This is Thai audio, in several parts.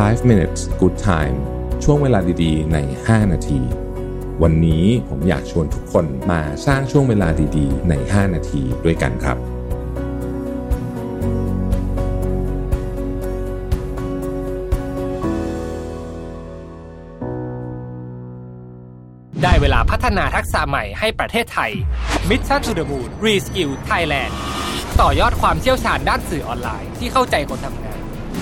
5 minutes good time ช่วงเวลาดีๆ ใน 5 นาที วันนี้ผมอยากชวนทุกคนมาสร้างช่วงเวลาดีๆ ใน 5 นาทีด้วยกันครับ ได้เวลาพัฒนาทักษะใหม่ให้ประเทศไทย Mission to the Moon Reskill Thailand ต่อยอดความเชี่ยวชาญด้านสื่อออนไลน์ที่เข้าใจคนทำงาน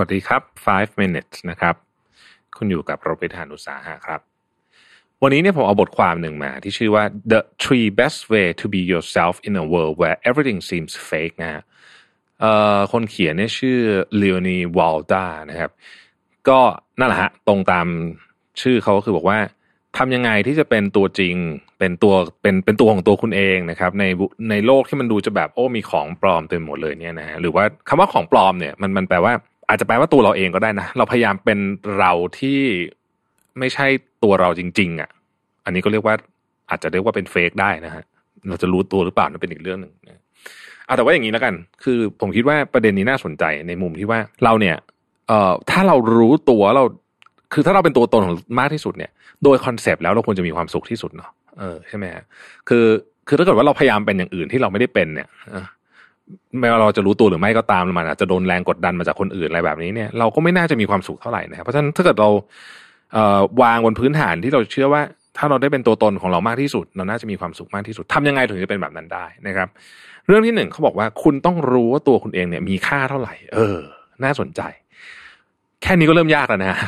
วัสดีครับ 5 minutes นะครับ คุณอยู่กับโรบิทหานอุตสาหะครับ วันนี้เนี่ยผมเอาบทความหนึ่งมาที่ชื่อว่า the three best way to be yourself in a world where everything seems fake นะฮะคนเขียนเนี่ยชื่อ Leonie Walda นะครับ ก็นั่นแหละฮะ ตรงตามชื่อเขาก็คือบอกว่าทำยังไงที่จะเป็นตัวจริง เป็นตัวเป็นเป็นตัวของตัวคุณเองนะครับ ในในโลกที่มันดูจะแบบโอ้มีของปลอมเต็มหมดเลยเนี่ยนะฮะหรือว่าคำว่าของปลอมเนี่ยมันมันแปลว่า อาจจะแปลว่าตัวเราเองก็ได้นะ เราพยายามเป็นเราที่ไม่ใช่ตัวเราจริง ๆ อะ อันนี้ก็เรียกว่าอาจจะเรียกว่าเป็นเฟกได้นะฮะ เราจะรู้ตัวหรือเปล่านั่นเป็นอีกเรื่องหนึ่งเอาแต่ว่าอย่างนี้แล้วกัน คือผมคิดว่าประเด็นนี้น่าสนใจในมุมที่ว่าเราเนี่ยเอ่อถ้าเรารู้ตัวเรา คือถ้าเราเป็นตัวตนของมากที่สุดเนี่ย โดย concept แล้วเราควรจะมีความสุขที่สุดเนาะ เออใช่ไหมฮะ คือ คือถ้าเกิดว่าเราพยายามเป็นอย่างอื่นที่เราไม่ได้เป็นเนี่ย ไม่ว่าเราจะรู้ตัวหรือไม่ก็ตามมันอาจจะโดนแรงกดดันมาจากคนอื่นอะไรแบบนี้เนี่ยเราก็ไม่น่าจะมีความสุขเท่าไหร่นะครับเพราะฉะนั้นถ้าเกิดเราวางบนพื้นฐานที่เราเชื่อว่า ถ้าเราได้เป็นตัวตนของเรามากที่สุด เราน่าจะมีความสุขมากที่สุดทำยังไงถึงจะเป็นแบบนั้นได้นะครับ เรื่องที่หนึ่งเขาบอกว่าคุณต้องรู้ว่าตัวคุณเองเนี่ยมีค่าเท่าไหร่ เออ น่าสนใจ แค่นี้ก็เริ่มยากแล้วนะ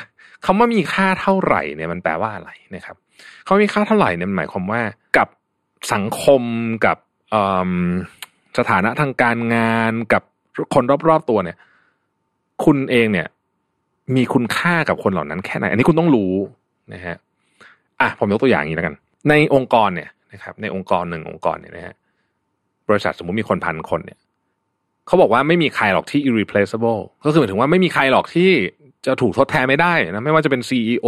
คำว่ามีค่าเท่าไหร่เนี่ยมันแปลว่าอะไรนะครับเขามีค่าเท่าไหร่เนี่ยหมายความว่ากับสังคมกับ สถานะทางการงานกับคนรอบๆตัวเนี่ย คุณเองเนี่ย มีคุณค่ากับคนเหล่านั้นแค่ไหน อันนี้คุณต้องรู้นะฮะอะผมยกตัวอย่างนี้แล้วกัน ในองค์กรเนี่ยนะครับ ในองค์กรหนึ่งองค์กรเนี่ยนะฮะบริษัทสมมุติมีคนพันคนเนี่ยเขาบอกว่าไม่มีใครหรอกที่ irreplaceable ก็คือหมายถึงว่าไม่มีใครหรอกที่จะถูกทดแทนไม่ได้นะไม่ว่าจะเป็น CEO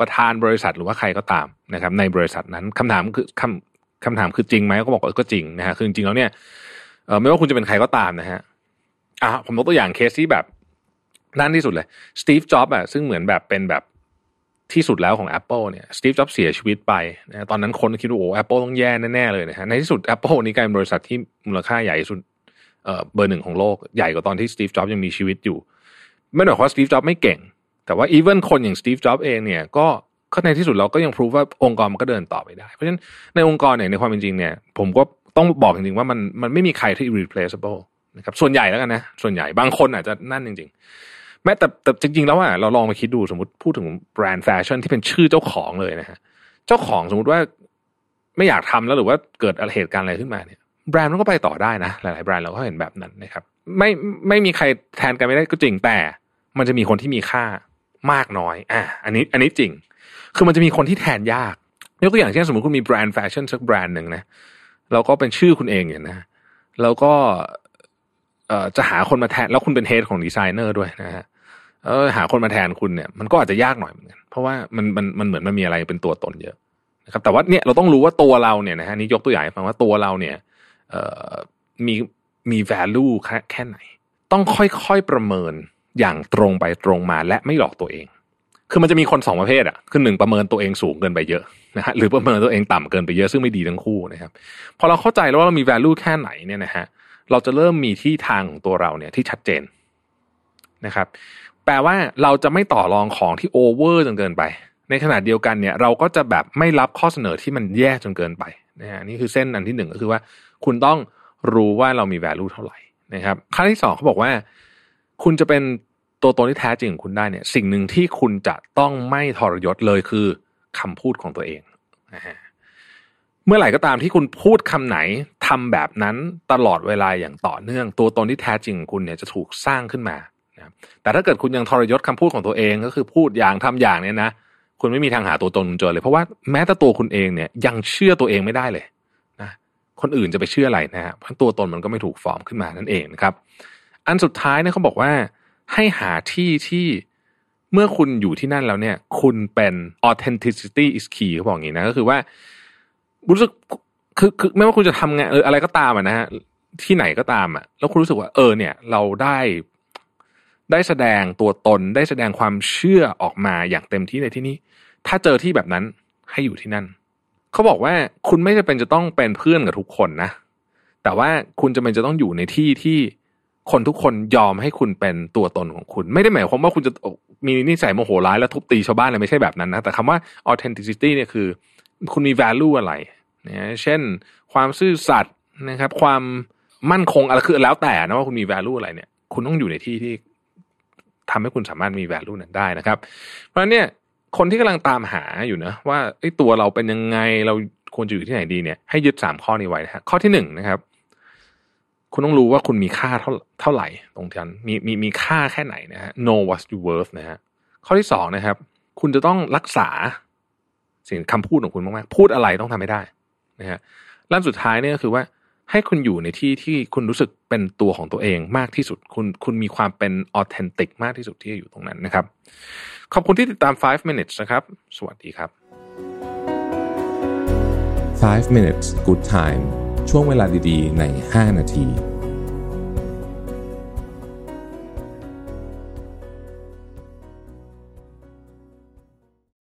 ประธานบริษัทหรือว่าใครก็ตามนะครับ ในบริษัทนั้นคำถามคือคำคำถามคือจริงไหมก็บอกก็จริงนะฮะคือจริงแล้วเนี่ย เออไม่ว่าคุณจะเป็นใครก็ตามนะฮะอะผมยกตัวอย่างเคสที่แบบนั่นที่สุดเลยสตีฟจ็อบส์อะซึ่งเหมือนแบบเป็นแบบที่สุดแล้วของ Apple เนี่ยสตีฟจ็อบส์เสียชีวิตไปนะตอนนั้นคนคิดว่าโอ้แอปเปิลต้องแย่แน่ๆเลยนะฮะในที่สุด Apple นี้กลายเป็นบริษัทที่มูลค่าใหญ่สุดเอ่อเบอร์หนึ่งของโลกใหญ่กว่าตอนที่สตีฟจ็อบส์ยังมีชีวิตอยู่ ไม่ได้หมายความว่าสตีฟจ็อบส์ไม่เก่ง แต่ว่า even คนอย่างสตีฟจ็อบเองเนี่ยก็ก็ในที่สุดเราก็ยังพิสูจน์ว่าองค์กรมันก็เดินต่อไปได้ เพราะฉะนั้นในองค์กรเนี่ยในความเป็นจริงเนี่ยผมก็ ต้องบอกจริงๆว่ามันมันไม่มีใครที่ irreplaceable นะครับส่วนใหญ่แล้วกันนะส่วนใหญ่บางคนอาจจะนั่นจริง ๆ แม้แต่แต่จริง ๆ แล้วอะเราลองมาคิดดูสมมติพูดถึงแบรนด์แฟชั่นที่เป็นชื่อเจ้าของเลยนะฮะเจ้าของสมมติว่าไม่อยากทำแล้วหรือว่าเกิดเหตุการณ์อะไรขึ้นมาเนี่ยแบรนด์มันก็ไปต่อได้นะ หลายๆแบรนด์เราก็เห็นแบบนั้นนะครับ ไม่ไม่มีใครแทนกันไม่ได้ก็จริงแต่ มันจะมีคนที่มีค่ามากน้อย อะอันนี้อันนี้จริง คือมันจะมีคนที่แทนยากยกตัวอย่างเช่นสมมติคุณมีแบรนด์แฟชั่นสักแบรนด์หนึ่งนะ แล้วก็เป็นชื่อคุณเองอย่างนะ แล้วก็จะหาคนมาแทนแล้วคุณเป็น head ของดีไซเนอร์ด้วยนะฮะเออหาคนมาแทนคุณเนี่ยมันก็อาจจะยากหน่อยเหมือนกันเพราะว่ามันมันมันเหมือนมันมีอะไรเป็นตัวตนเยอะนะครับ แต่ว่าเนี่ยเราต้องรู้ว่าตัวเราเนี่ยนะฮะนี่ยกตัวอย่างให้ฟังว่าตัวเราเนี่ยเอ่อมีมี value แค่แค่ไหน ต้องค่อยๆประเมินอย่างตรงไปตรงมาและไม่หลอกตัวเอง คือมันจะมีคนสองประเภทอะคือหนึ่งประเมินตัวเองสูงเกินไปเยอะนะฮะหรือประเมินตัวเองต่ำเกินไปเยอะซึ่งไม่ดีทั้งคู่นะครับพอเราเข้าใจแล้วว่าเรามี value แค่ไหนเนี่ยนะฮะเราจะเริ่มมีที่ทางของตัวเราเนี่ยที่ชัดเจนนะครับ แปลว่าเราจะไม่ต่อรองของที่โอเวอร์จนเกินไป ในขณะเดียวกันเนี่ย เราก็จะแบบไม่รับข้อเสนอที่มันแย่จนเกินไปนะฮะนี่คือเส้นอันที่หนึ่งก็คือว่า คุณต้องรู้ว่าเรามี value เท่าไหร่นะครับขั้นที่สองเขาบอกว่า คุณจะเป็น ตัวตนที่แท้จริงของคุณได้เนี่ย สิ่งหนึ่งที่คุณจะต้องไม่ทรยศเลยคือคำพูดของตัวเอง เมื่อไหร่ก็ตามที่คุณพูดคำไหนทำแบบนั้นตลอดเวลาอย่างต่อเนื่อง ตัวตนที่แท้จริงของคุณเนี่ยจะถูกสร้างขึ้นมานะแต่ถ้าเกิดคุณยังทรยศคำพูดของตัวเองก็คือพูดอย่างทำอย่างเนี่ยนะคุณไม่มีทางหาตัวตนเจอเลย เพราะว่าแม้แต่ตัวคุณเองเนี่ยยังเชื่อตัวเองไม่ได้เลยนะคนอื่นจะไปเชื่ออะไรนะฮะเพราะตัวตนมันก็ไม่ถูกฟอร์มขึ้นมานั่นเองนะครับ อันสุดท้ายเนี่ยเขาบอกว่า ให้หาที่ที่เมื่อคุณอยู่ที่นั่นแล้วเนี่ย คุณเป็น authenticity is key เขาบอกอย่างนี้นะ ก็คือว่ารู้สึกคือคือไม่ว่าคุณจะทำงานเอออะไรก็ตามอะนะฮะที่ไหนก็ตามอะ แล้วคุณรู้สึกว่า เออ เนี่ย เราได้ได้แสดงตัวตนได้แสดงความเชื่อออกมาอย่างเต็มที่ในที่นี้ ถ้าเจอที่แบบนั้นให้อยู่ที่นั่น เขาบอกว่าคุณไม่จำเป็นจะต้องเป็นเพื่อนกับทุกคนนะ แต่ว่าคุณจะเป็นจะต้องอยู่ในที่ที่ คนทุกคนยอมให้คุณเป็นตัวตนของคุณ ไม่ได้หมายความว่าคุณจะมีนิสัยโมโหร้ายแล้วทุบตีชาวบ้านอะไรไม่ใช่แบบนั้นนะแต่คำว่า authenticity เนี่ยคือ คุณมี value อะไรนะเช่น ความซื่อสัตย์นะครับ ความมั่นคงอะไรคือแล้วแต่นะว่าคุณมี value อะไรเนี่ย คุณต้องอยู่ในที่ที่ทำให้คุณสามารถมี value นั้นได้นะครับ เพราะฉะนั้นเนี่ยคนที่กำลังตามหาอยู่นะว่าไอ้ตัวเราเป็นยังไงเราควรจะอยู่ที่ไหนดีเนี่ยให้ยึดสามข้อนี้ไว้นะฮะข้อที่หนึ่งนะครับ คุณต้องรู้ว่าคุณมีค่าเท่าเท่าไหร่ตรงนั้นมีมีมีค่าแค่ไหนนะฮะ know what you worth นะฮะข้อที่สองนะครับ คุณจะต้องรักษาสิ่งคำพูดของคุณมากๆพูดอะไรต้องทำให้ได้นะฮะและสุดท้ายเนี่ยก็คือว่าให้คุณอยู่ในที่ที่คุณรู้สึกเป็นตัวของตัวเองมากที่สุด คุณคุณมีความเป็นออเทนติกมากที่สุดที่จะอยู่ตรงนั้นนะครับ ขอบคุณที่ติดตาม 5 minutes นะครับ สวัสดีครับ 5 minutes good time ช่วงเวลาดีๆ ใน 5 นาที